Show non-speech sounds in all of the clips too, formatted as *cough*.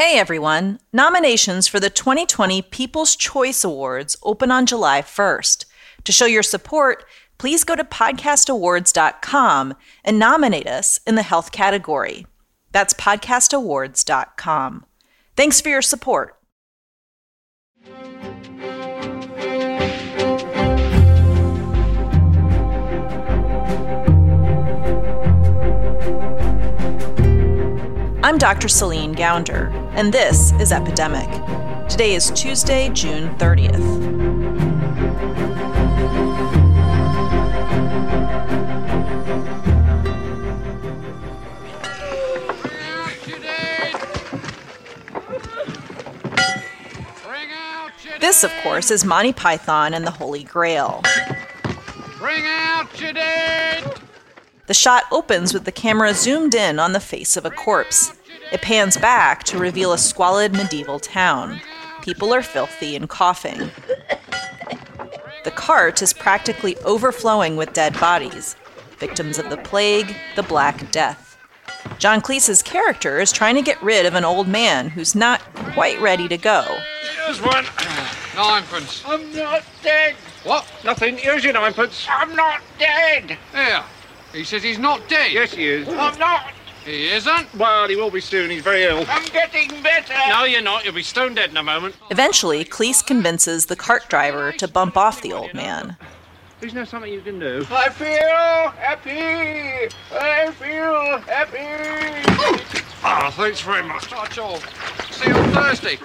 Hey everyone! Nominations for the 2020 People's Choice Awards open on July 1st. To show your support, please go to podcastawards.com and nominate us in the health category. That's podcastawards.com. Thanks for your support. I'm Dr. Celine Gounder, and this is Epidemic. Today is Tuesday, June 30th. This, of course, is Monty Python and the Holy Grail. Bring out your dead! The shot opens with the camera zoomed in on the face of a corpse. It pans back to reveal a squalid medieval town. People are filthy and coughing. The cart is practically overflowing with dead bodies, victims of the plague, the Black Death. John Cleese's character is trying to get rid of an old man who's not quite ready to go. Here's one. Ninepence. I'm not dead. What? Nothing. Here's your ninepence. I'm not dead. Here. He says he's not dead. Yes, he is. I'm not. He isn't? Well, he will be soon. He's very ill. I'm getting better. No, you're not. You'll be stone dead in a moment. Eventually, Cleese convinces the cart driver to bump off the old man. Isn't there something you can do? I feel happy. I feel happy. Ah, thanks very much. That's all. See you on Thursday.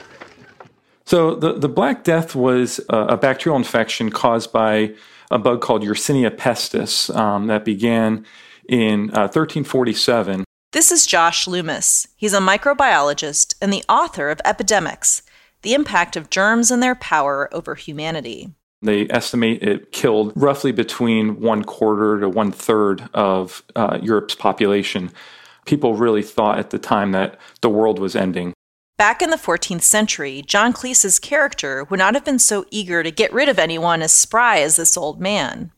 So the, the Black Death was a, a bacterial infection caused by a bug called Yersinia pestis um, that began in uh, 1347. This is Josh Loomis. He's a microbiologist and the author of Epidemics The Impact of Germs and Their Power Over Humanity. They estimate it killed roughly between one quarter to one third of uh, Europe's population. People really thought at the time that the world was ending. Back in the 14th century, John Cleese's character would not have been so eager to get rid of anyone as spry as this old man.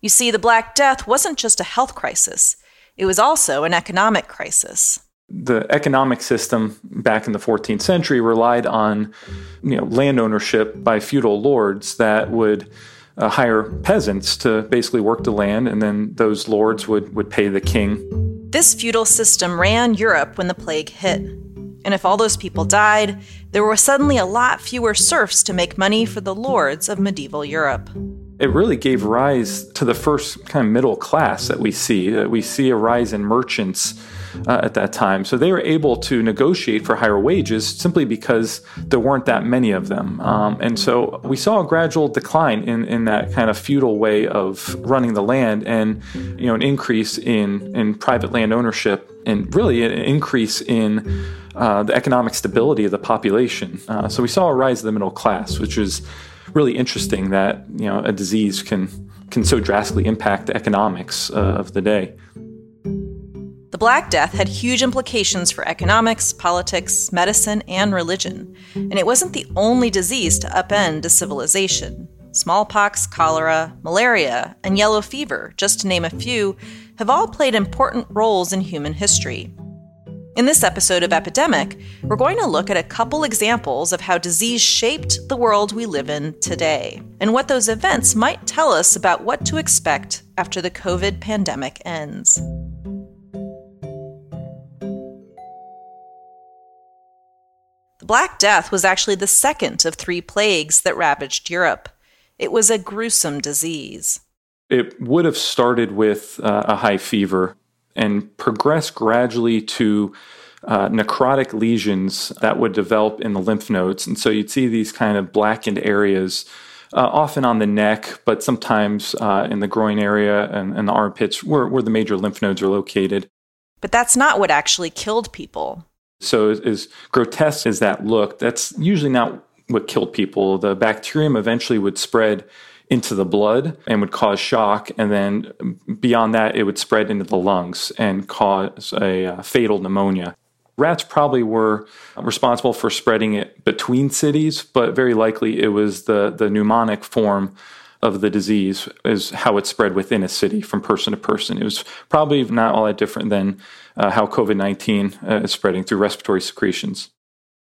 You see, the Black Death wasn't just a health crisis, it was also an economic crisis. The economic system back in the 14th century relied on you know, land ownership by feudal lords that would uh, hire peasants to basically work the land, and then those lords would, would pay the king. This feudal system ran Europe when the plague hit. And if all those people died, there were suddenly a lot fewer serfs to make money for the lords of medieval Europe. It really gave rise to the first kind of middle class that we see. That we see a rise in merchants uh, at that time. So they were able to negotiate for higher wages simply because there weren't that many of them. Um, and so we saw a gradual decline in, in that kind of feudal way of running the land and you know an increase in, in private land ownership and really an increase in uh, the economic stability of the population. Uh, so we saw a rise of the middle class, which is really interesting that you know a disease can can so drastically impact the economics uh, of the day. The Black Death had huge implications for economics, politics, medicine, and religion, and it wasn't the only disease to upend a civilization. Smallpox, cholera, malaria, and yellow fever, just to name a few, have all played important roles in human history. In this episode of Epidemic, we're going to look at a couple examples of how disease shaped the world we live in today, and what those events might tell us about what to expect after the COVID pandemic ends. The Black Death was actually the second of three plagues that ravaged Europe. It was a gruesome disease. It would have started with uh, a high fever and progress gradually to uh, necrotic lesions that would develop in the lymph nodes. And so you'd see these kind of blackened areas, uh, often on the neck, but sometimes uh, in the groin area and, and the armpits where, where the major lymph nodes are located. But that's not what actually killed people. So, as, as grotesque as that looked, that's usually not what killed people. The bacterium eventually would spread into the blood and would cause shock. And then beyond that, it would spread into the lungs and cause a uh, fatal pneumonia. Rats probably were responsible for spreading it between cities, but very likely it was the, the pneumonic form of the disease is how it spread within a city from person to person. It was probably not all that different than uh, how COVID 19 uh, is spreading through respiratory secretions.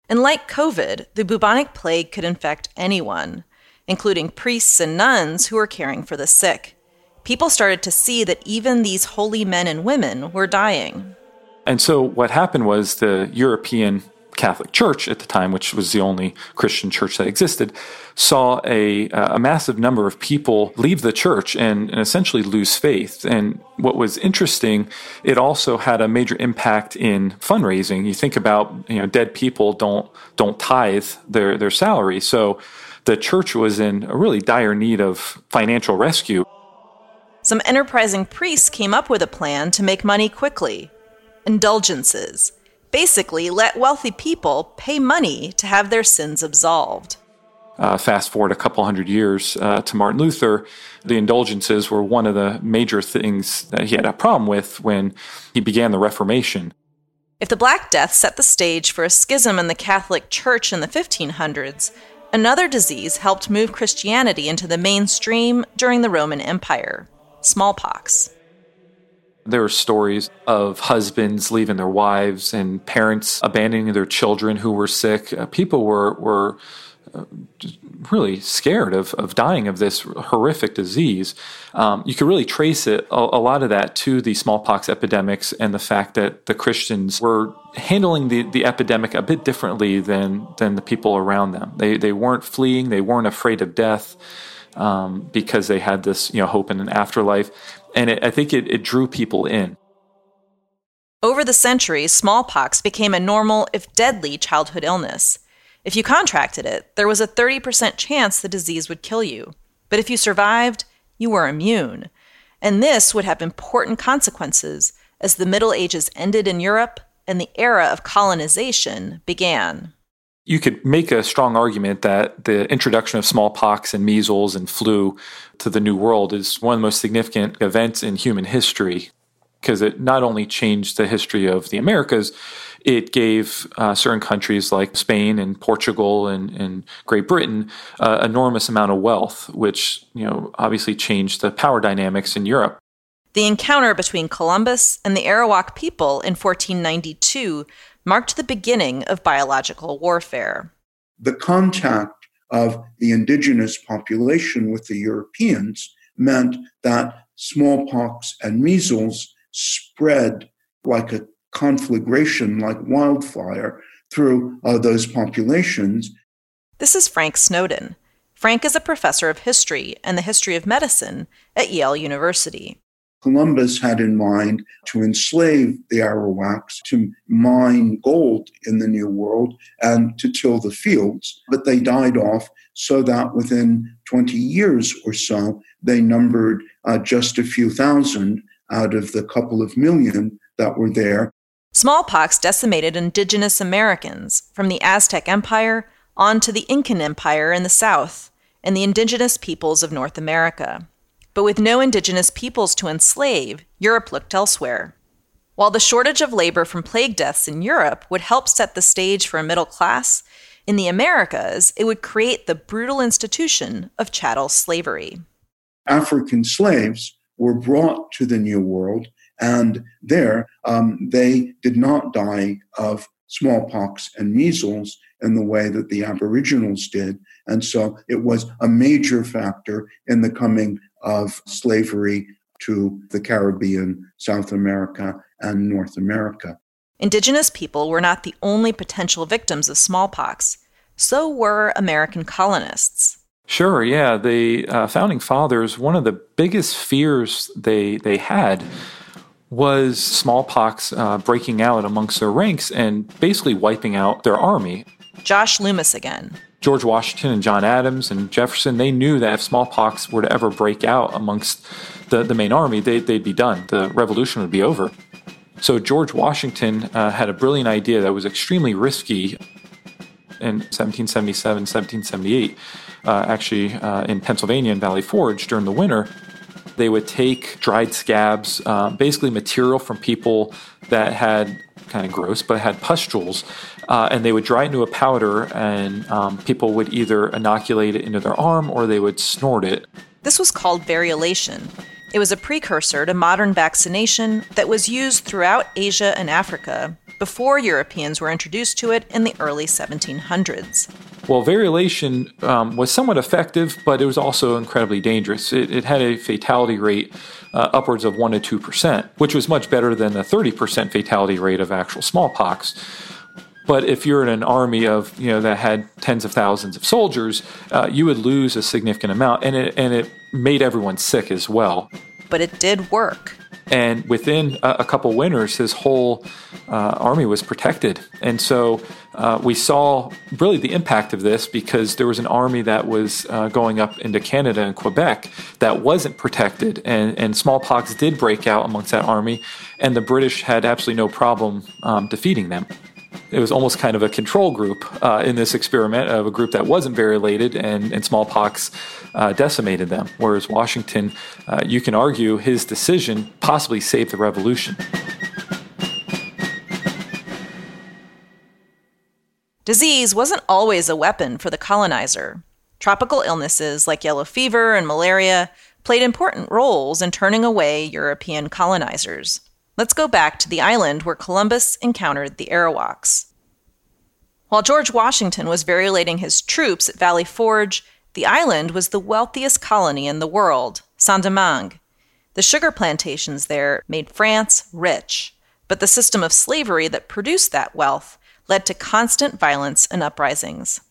And like COVID, the bubonic plague could infect anyone, including priests and nuns who were caring for the sick. People started to see that even these holy men and women were dying. And so what happened was the European Catholic Church at the time, which was the only Christian church that existed, saw a, uh, a massive number of people leave the church and, and, essentially lose faith. And what was interesting, it also had a major impact in fundraising. You think about, you know, dead people don't don't tithe their their salary, so the church was in a really dire need of financial rescue. Some enterprising priests came up with a plan to make money quickly indulgences basically let wealthy people pay money to have their sins absolved. Uh, fast forward a couple hundred years uh, to Martin Luther, the indulgences were one of the major things that he had a problem with when he began the Reformation. If the Black Death set the stage for a schism in the Catholic Church in the 1500s, another disease helped move Christianity into the mainstream during the Roman Empire smallpox. There are stories of husbands leaving their wives and parents abandoning their children who were sick. Uh, people were were uh, really scared of, of dying of this horrific disease. Um, you could really trace it, a, a, lot of that, to the smallpox epidemics and the fact that the Christians were handling the, the epidemic a bit differently than, than the people around them. They, they weren't fleeing, they weren't afraid of death um, because they had this you know, hope in an afterlife and it, I think it, it drew people in. Over the centuries, smallpox became a normal, if deadly, childhood illness. If you contracted it, there was a 30% chance the disease would kill you. But if you survived, you were immune. And this would have important consequences as the Middle Ages ended in Europe and the era of colonization began you could make a strong argument that the introduction of smallpox and measles and flu to the New World is one of the most significant events in human history because it not only changed the history of the Americas, it gave uh, certain countries like Spain and Portugal and, and Great Britain uh, enormous amount of wealth, which you know obviously changed the power dynamics in Europe. The encounter between Columbus and the Arawak people in 1492 marked the beginning of biological warfare. The contact of the indigenous population with the Europeans meant that smallpox and measles spread like a conflagration, like wildfire, through uh, those populations. This is Frank Snowden. Frank is a professor of history and the history of medicine at Yale University. Columbus had in mind to enslave the Arawaks, to mine gold in the New World, and to till the fields. But they died off so that within 20 years or so, they numbered uh, just a few thousand out of the couple of million that were there. Smallpox decimated indigenous Americans from the Aztec Empire on to the Incan Empire in the south and the indigenous peoples of North America. But with no indigenous peoples to enslave, Europe looked elsewhere. While the shortage of labor from plague deaths in Europe would help set the stage for a middle class, in the Americas, it would create the brutal institution of chattel slavery. African slaves were brought to the New World, and there um, they did not die of smallpox and measles in the way that the Aboriginals did. And so it was a major factor in the coming of slavery to the Caribbean, South America, and North America. Indigenous people were not the only potential victims of smallpox, so were American colonists. Sure, yeah. The uh, founding fathers, one of the biggest fears they, they had was smallpox uh, breaking out amongst their ranks and basically wiping out their army. Josh Loomis again. George Washington and John Adams and Jefferson, they knew that if smallpox were to ever break out amongst the, the main army, they, they'd be done. The revolution would be over. So George Washington uh, had a brilliant idea that was extremely risky in 1777, 1778, uh, actually uh, in Pennsylvania in Valley Forge during the winter. They would take dried scabs, uh, basically material from people that had kind of gross, but had pustules, uh, and they would dry it into a powder, and um, people would either inoculate it into their arm or they would snort it. This was called variolation. It was a precursor to modern vaccination that was used throughout Asia and Africa before Europeans were introduced to it in the early 1700s. Well, variolation um, was somewhat effective, but it was also incredibly dangerous. It, it had a fatality rate uh, upwards of 1% to 2%, which was much better than the 30% fatality rate of actual smallpox. But if you're in an army of you know that had tens of thousands of soldiers, uh, you would lose a significant amount, and it and it made everyone sick as well. But it did work. And within a, couple winters, his whole uh, army was protected. And so uh, we saw really the impact of this because there was an army that was uh, going up into Canada and Quebec that wasn't protected, and, and smallpox did break out amongst that army, and the British had absolutely no problem um, defeating them it was almost kind of a control group uh, in this experiment of a group that wasn't variolated, and, and smallpox uh, decimated them. Whereas Washington, uh, you can argue his decision possibly saved the revolution. Disease wasn't always a weapon for the colonizer. Tropical illnesses like yellow fever and malaria played important roles in turning away European colonizers. Let's go back to the island where Columbus encountered the Arawaks. While George Washington was variolating his troops at Valley Forge, the island was the wealthiest colony in the world, Saint Domingue. The sugar plantations there made France rich, but the system of slavery that produced that wealth led to constant violence and uprisings.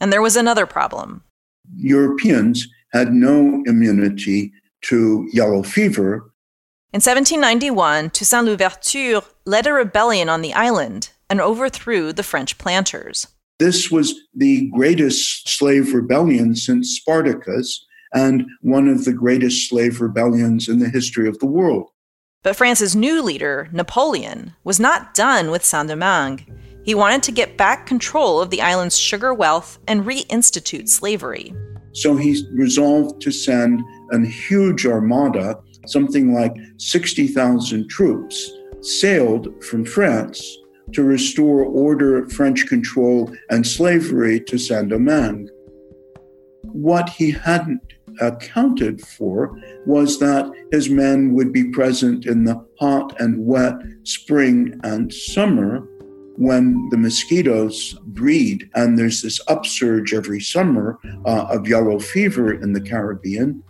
And there was another problem. Europeans had no immunity to yellow fever in 1791, Toussaint Louverture led a rebellion on the island and overthrew the French planters. This was the greatest slave rebellion since Spartacus and one of the greatest slave rebellions in the history of the world. But France's new leader, Napoleon, was not done with Saint Domingue. He wanted to get back control of the island's sugar wealth and reinstitute slavery. So he resolved to send a huge armada something like 60,000 troops sailed from France to restore order, French control, and slavery to Saint Domingue. What he hadn't accounted for was that his men would be present in the hot and wet spring and summer when the mosquitoes breed and there's this upsurge every summer uh, of yellow fever in the Caribbean.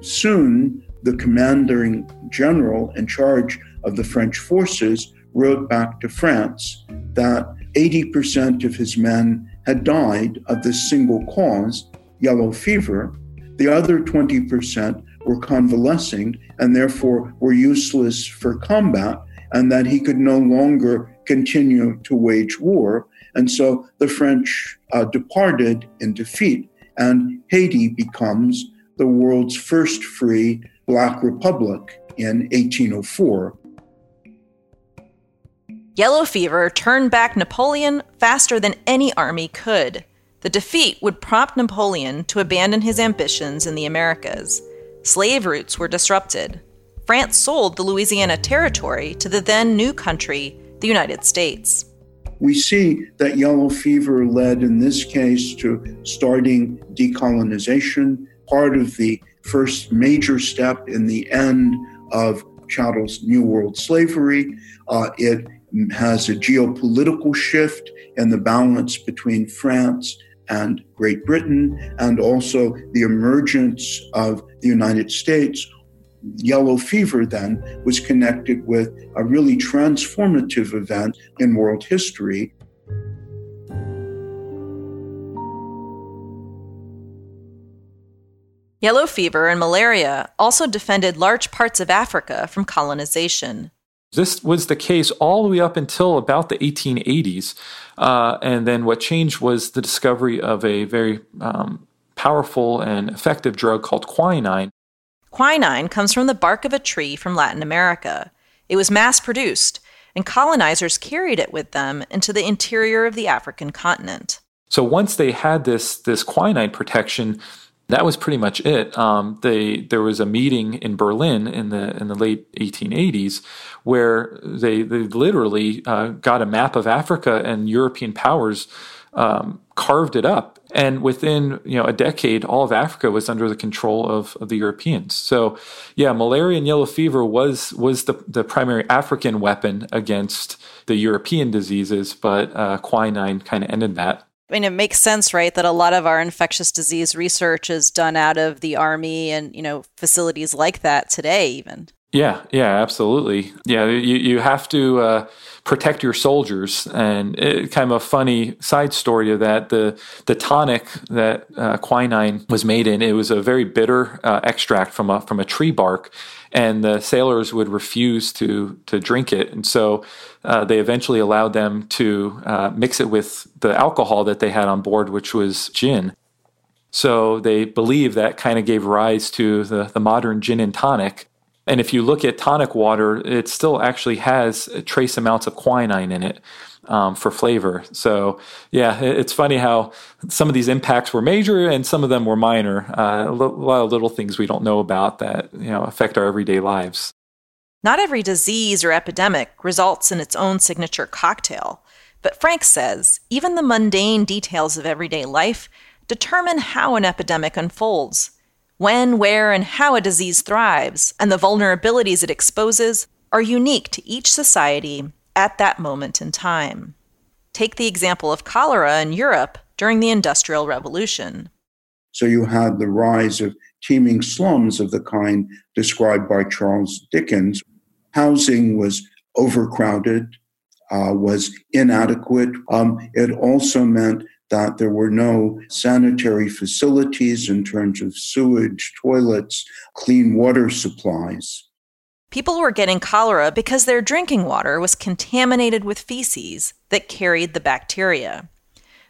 Soon the commanding general in charge of the French forces wrote back to France that 80% of his men had died of this single cause, yellow fever. The other 20% were convalescing and therefore were useless for combat, and that he could no longer continue to wage war. And so the French uh, departed in defeat, and Haiti becomes the world's first free Black Republic in 1804. Yellow fever turned back Napoleon faster than any army could. The defeat would prompt Napoleon to abandon his ambitions in the Americas. Slave routes were disrupted. France sold the Louisiana Territory to the then new country, the United States. We see that yellow fever led, in this case, to starting decolonization, part of the first major step in the end of chattel's New World slavery. Uh, it has a geopolitical shift in the balance between France and Great Britain, and also the emergence of the United States. Yellow fever then was connected with a really transformative event in world history Yellow fever and malaria also defended large parts of Africa from colonization. This was the case all the way up until about the 1880s. Uh, and then what changed was the discovery of a very um, powerful and effective drug called quinine. Quinine comes from the bark of a tree from Latin America. It was mass produced, and colonizers carried it with them into the interior of the African continent. So once they had this, this quinine protection, that was pretty much it. Um, they there was a meeting in Berlin in the in the late 1880s where they they literally uh, got a map of Africa and European powers um, carved it up, and within you know a decade, all of Africa was under the control of, of the Europeans. So, yeah, malaria and yellow fever was was the the primary African weapon against the European diseases, but uh, quinine kind of ended that. I mean, it makes sense, right, that a lot of our infectious disease research is done out of the army and, you know, facilities like that today, even. Yeah, yeah, absolutely. Yeah, you, you have to uh, protect your soldiers. And it, kind of a funny side story of that the, the tonic that uh, quinine was made in, it was a very bitter uh, extract from a, from a tree bark and the sailors would refuse to to drink it, and so uh, they eventually allowed them to uh, mix it with the alcohol that they had on board, which was gin. So they believe that kind of gave rise to the, the modern gin and tonic. And if you look at tonic water, it still actually has trace amounts of quinine in it um, for flavor. So yeah, it's funny how some of these impacts were major and some of them were minor. Uh, a lot of little things we don't know about that you know affect our everyday lives. Not every disease or epidemic results in its own signature cocktail, but Frank says even the mundane details of everyday life determine how an epidemic unfolds. When, where, and how a disease thrives, and the vulnerabilities it exposes, are unique to each society at that moment in time. Take the example of cholera in Europe during the Industrial Revolution. So you had the rise of teeming slums of the kind described by Charles Dickens. Housing was overcrowded, uh, was inadequate. Um, it also meant that there were no sanitary facilities in terms of sewage, toilets, clean water supplies. People were getting cholera because their drinking water was contaminated with feces that carried the bacteria.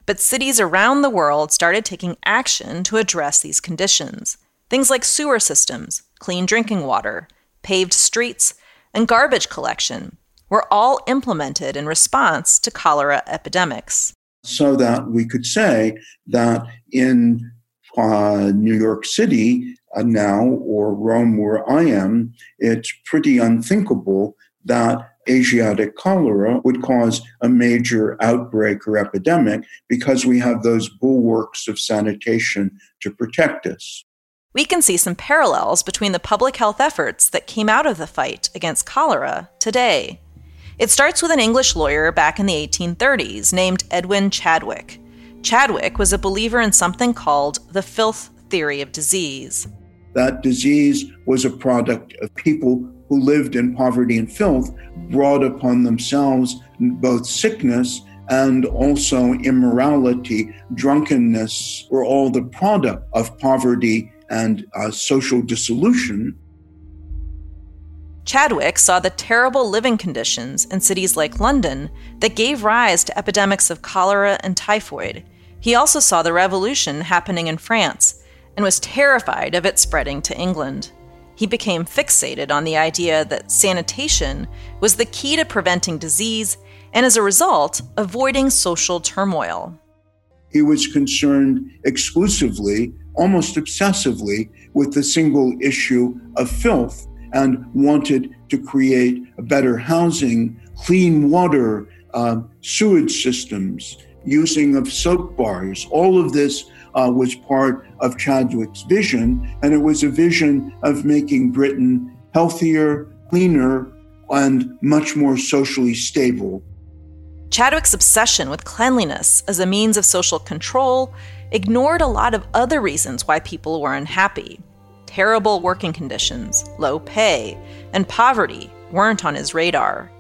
But cities around the world started taking action to address these conditions. Things like sewer systems, clean drinking water, paved streets, and garbage collection were all implemented in response to cholera epidemics. So that we could say that in uh, New York City, uh, now or Rome where I am, it's pretty unthinkable that Asiatic cholera would cause a major outbreak or epidemic because we have those bulwarks of sanitation to protect us. We can see some parallels between the public health efforts that came out of the fight against cholera today. It starts with an English lawyer back in the 1830s named Edwin Chadwick. Chadwick was a believer in something called the filth theory of disease. That disease was a product of people who lived in poverty and filth, brought upon themselves both sickness and also immorality, drunkenness, were all the product of poverty and uh, social dissolution. Chadwick saw the terrible living conditions in cities like London that gave rise to epidemics of cholera and typhoid. He also saw the revolution happening in France and was terrified of it spreading to England. He became fixated on the idea that sanitation was the key to preventing disease and, as a result, avoiding social turmoil. He was concerned exclusively, almost obsessively, with the single issue of filth and wanted to create better housing, clean water, uh, sewage systems, using of soap bars. All of this uh, was part of Chadwick's vision, and it was a vision of making Britain healthier, cleaner, and much more socially stable. Chadwick's obsession with cleanliness as a means of social control ignored a lot of other reasons why people were unhappy. Terrible working conditions, low pay, and poverty weren't on his radar.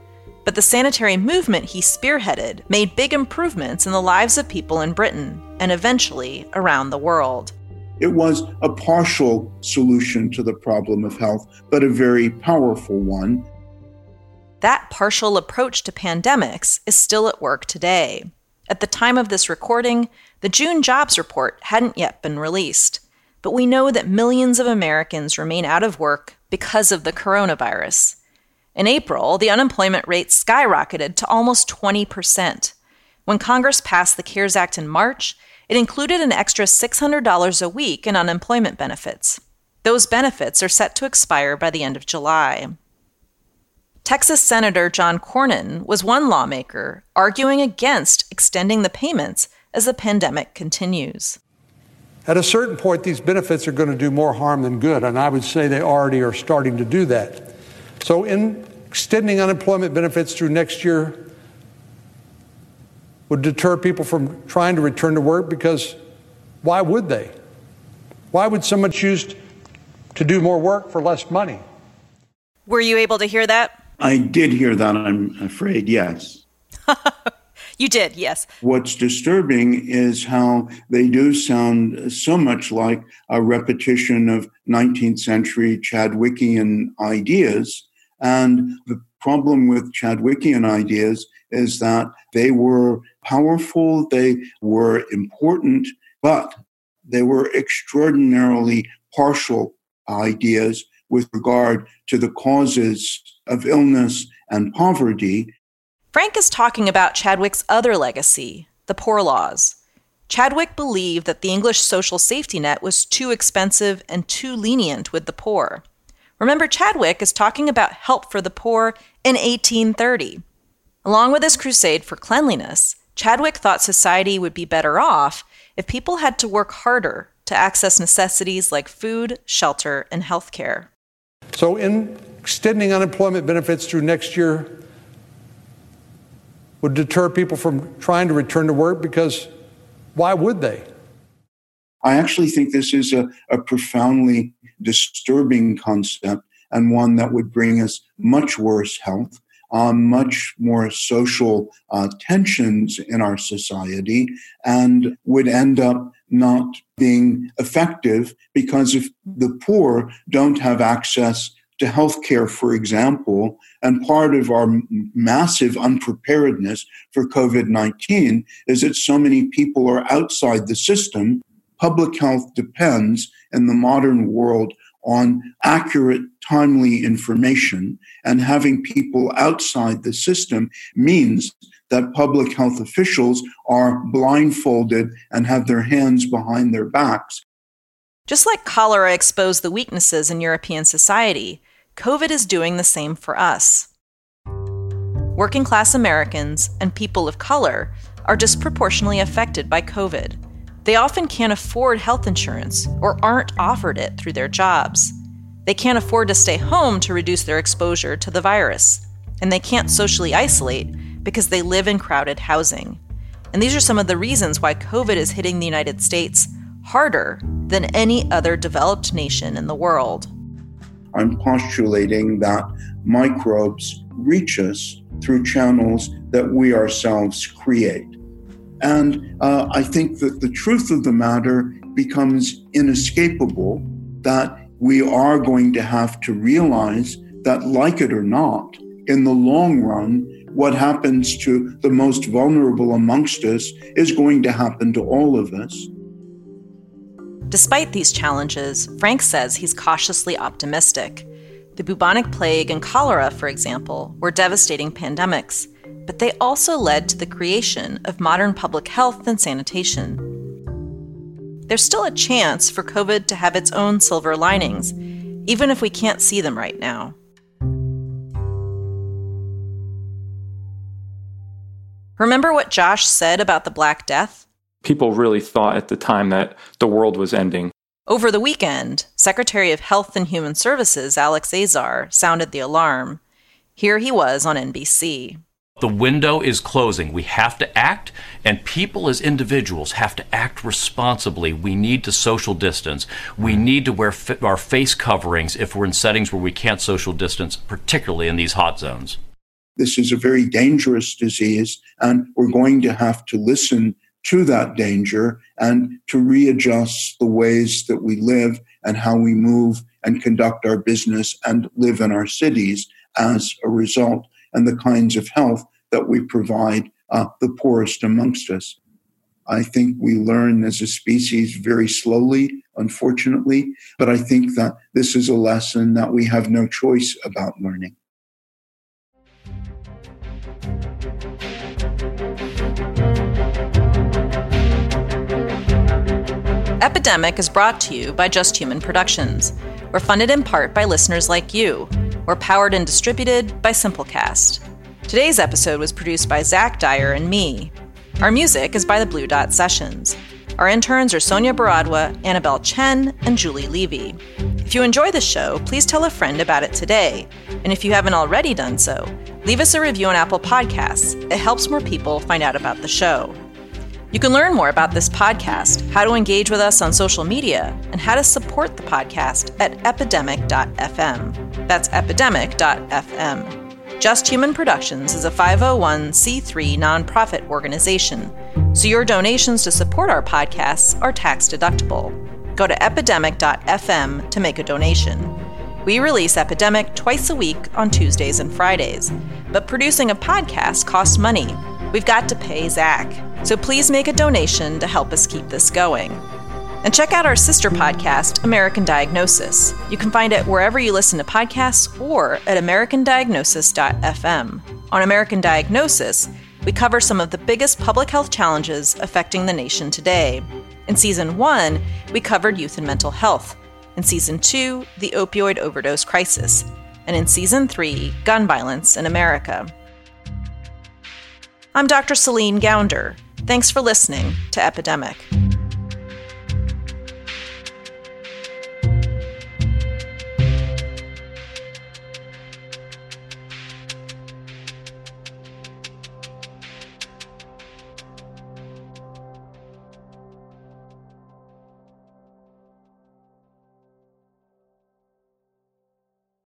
But the sanitary movement he spearheaded made big improvements in the lives of people in Britain and eventually around the world. It was a partial solution to the problem of health, but a very powerful one. That partial approach to pandemics is still at work today. At the time of this recording, the June jobs report hadn't yet been released, but we know that millions of Americans remain out of work because of the coronavirus. In April, the unemployment rate skyrocketed to almost 20%. When Congress passed the CARES Act in March, it included an extra $600 a week in unemployment benefits. Those benefits are set to expire by the end of July. Texas Senator John Cornyn was one lawmaker arguing against extending the payments as the pandemic continues. At a certain point, these benefits are going to do more harm than good, and I would say they already are starting to do that. So, in extending unemployment benefits through next year would deter people from trying to return to work because why would they? Why would someone choose to do more work for less money? Were you able to hear that? I did hear that, I'm afraid, yes. *laughs* You did, yes. What's disturbing is how they do sound so much like a repetition of 19th century Chadwickian ideas. And the problem with Chadwickian ideas is that they were powerful, they were important, but they were extraordinarily partial ideas with regard to the causes of illness and poverty Frank is talking about Chadwick's other legacy, the Poor Laws. Chadwick believed that the English social safety net was too expensive and too lenient with the poor. Remember, Chadwick is talking about help for the poor in 1830. Along with his crusade for cleanliness, Chadwick thought society would be better off if people had to work harder to access necessities like food, shelter, and health care. So, in extending unemployment benefits through next year, would deter people from trying to return to work because why would they? I actually think this is a, a profoundly disturbing concept and one that would bring us much worse health, um, much more social uh, tensions in our society, and would end up not being effective because if the poor don't have access to healthcare, for example, and part of our massive unpreparedness for COVID 19 is that so many people are outside the system. Public health depends in the modern world on accurate, timely information, and having people outside the system means that public health officials are blindfolded and have their hands behind their backs just like cholera exposed the weaknesses in European society, COVID is doing the same for us. Working class Americans and people of color are disproportionately affected by COVID. They often can't afford health insurance or aren't offered it through their jobs. They can't afford to stay home to reduce their exposure to the virus. And they can't socially isolate because they live in crowded housing. And these are some of the reasons why COVID is hitting the United States harder than any other developed nation in the world. I'm postulating that microbes reach us through channels that we ourselves create. And uh, I think that the truth of the matter becomes inescapable that we are going to have to realize that, like it or not, in the long run, what happens to the most vulnerable amongst us is going to happen to all of us. Despite these challenges, Frank says he's cautiously optimistic. The bubonic plague and cholera, for example, were devastating pandemics, but they also led to the creation of modern public health and sanitation. There's still a chance for COVID to have its own silver linings, even if we can't see them right now. Remember what Josh said about the Black Death? People really thought at the time that the world was ending. Over the weekend, Secretary of Health and Human Services Alex Azar sounded the alarm. Here he was on NBC. The window is closing. We have to act, and people as individuals have to act responsibly. We need to social distance. We mm-hmm. need to wear fi- our face coverings if we're in settings where we can't social distance, particularly in these hot zones. This is a very dangerous disease, and we're going to have to listen to that danger and to readjust the ways that we live and how we move and conduct our business and live in our cities as a result, and the kinds of health that we provide uh, the poorest amongst us. I think we learn as a species very slowly, unfortunately, but I think that this is a lesson that we have no choice about learning. Epidemic is brought to you by Just Human Productions. We're funded in part by listeners like you. We're powered and distributed by Simplecast. Today's episode was produced by Zach Dyer and me. Our music is by the Blue Dot Sessions. Our interns are Sonia Baradwa, Annabelle Chen, and Julie Levy. If you enjoy the show, please tell a friend about it today. And if you haven't already done so, leave us a review on Apple Podcasts. It helps more people find out about the show. You can learn more about this podcast, how to engage with us on social media, and how to support the podcast at epidemic.fm. That's epidemic.fm. Just Human Productions is a 501c3 nonprofit organization, so your donations to support our podcasts are tax deductible. Go to epidemic.fm to make a donation. We release Epidemic twice a week on Tuesdays and Fridays, but producing a podcast costs money. We've got to pay Zach. So please make a donation to help us keep this going. And check out our sister podcast, American Diagnosis. You can find it wherever you listen to podcasts or at americandiagnosis.fm. On American Diagnosis, we cover some of the biggest public health challenges affecting the nation today. In season one, we covered youth and mental health. In season two, the opioid overdose crisis. And in season three, gun violence in America. I'm Dr. Celine Gounder. Thanks for listening to Epidemic.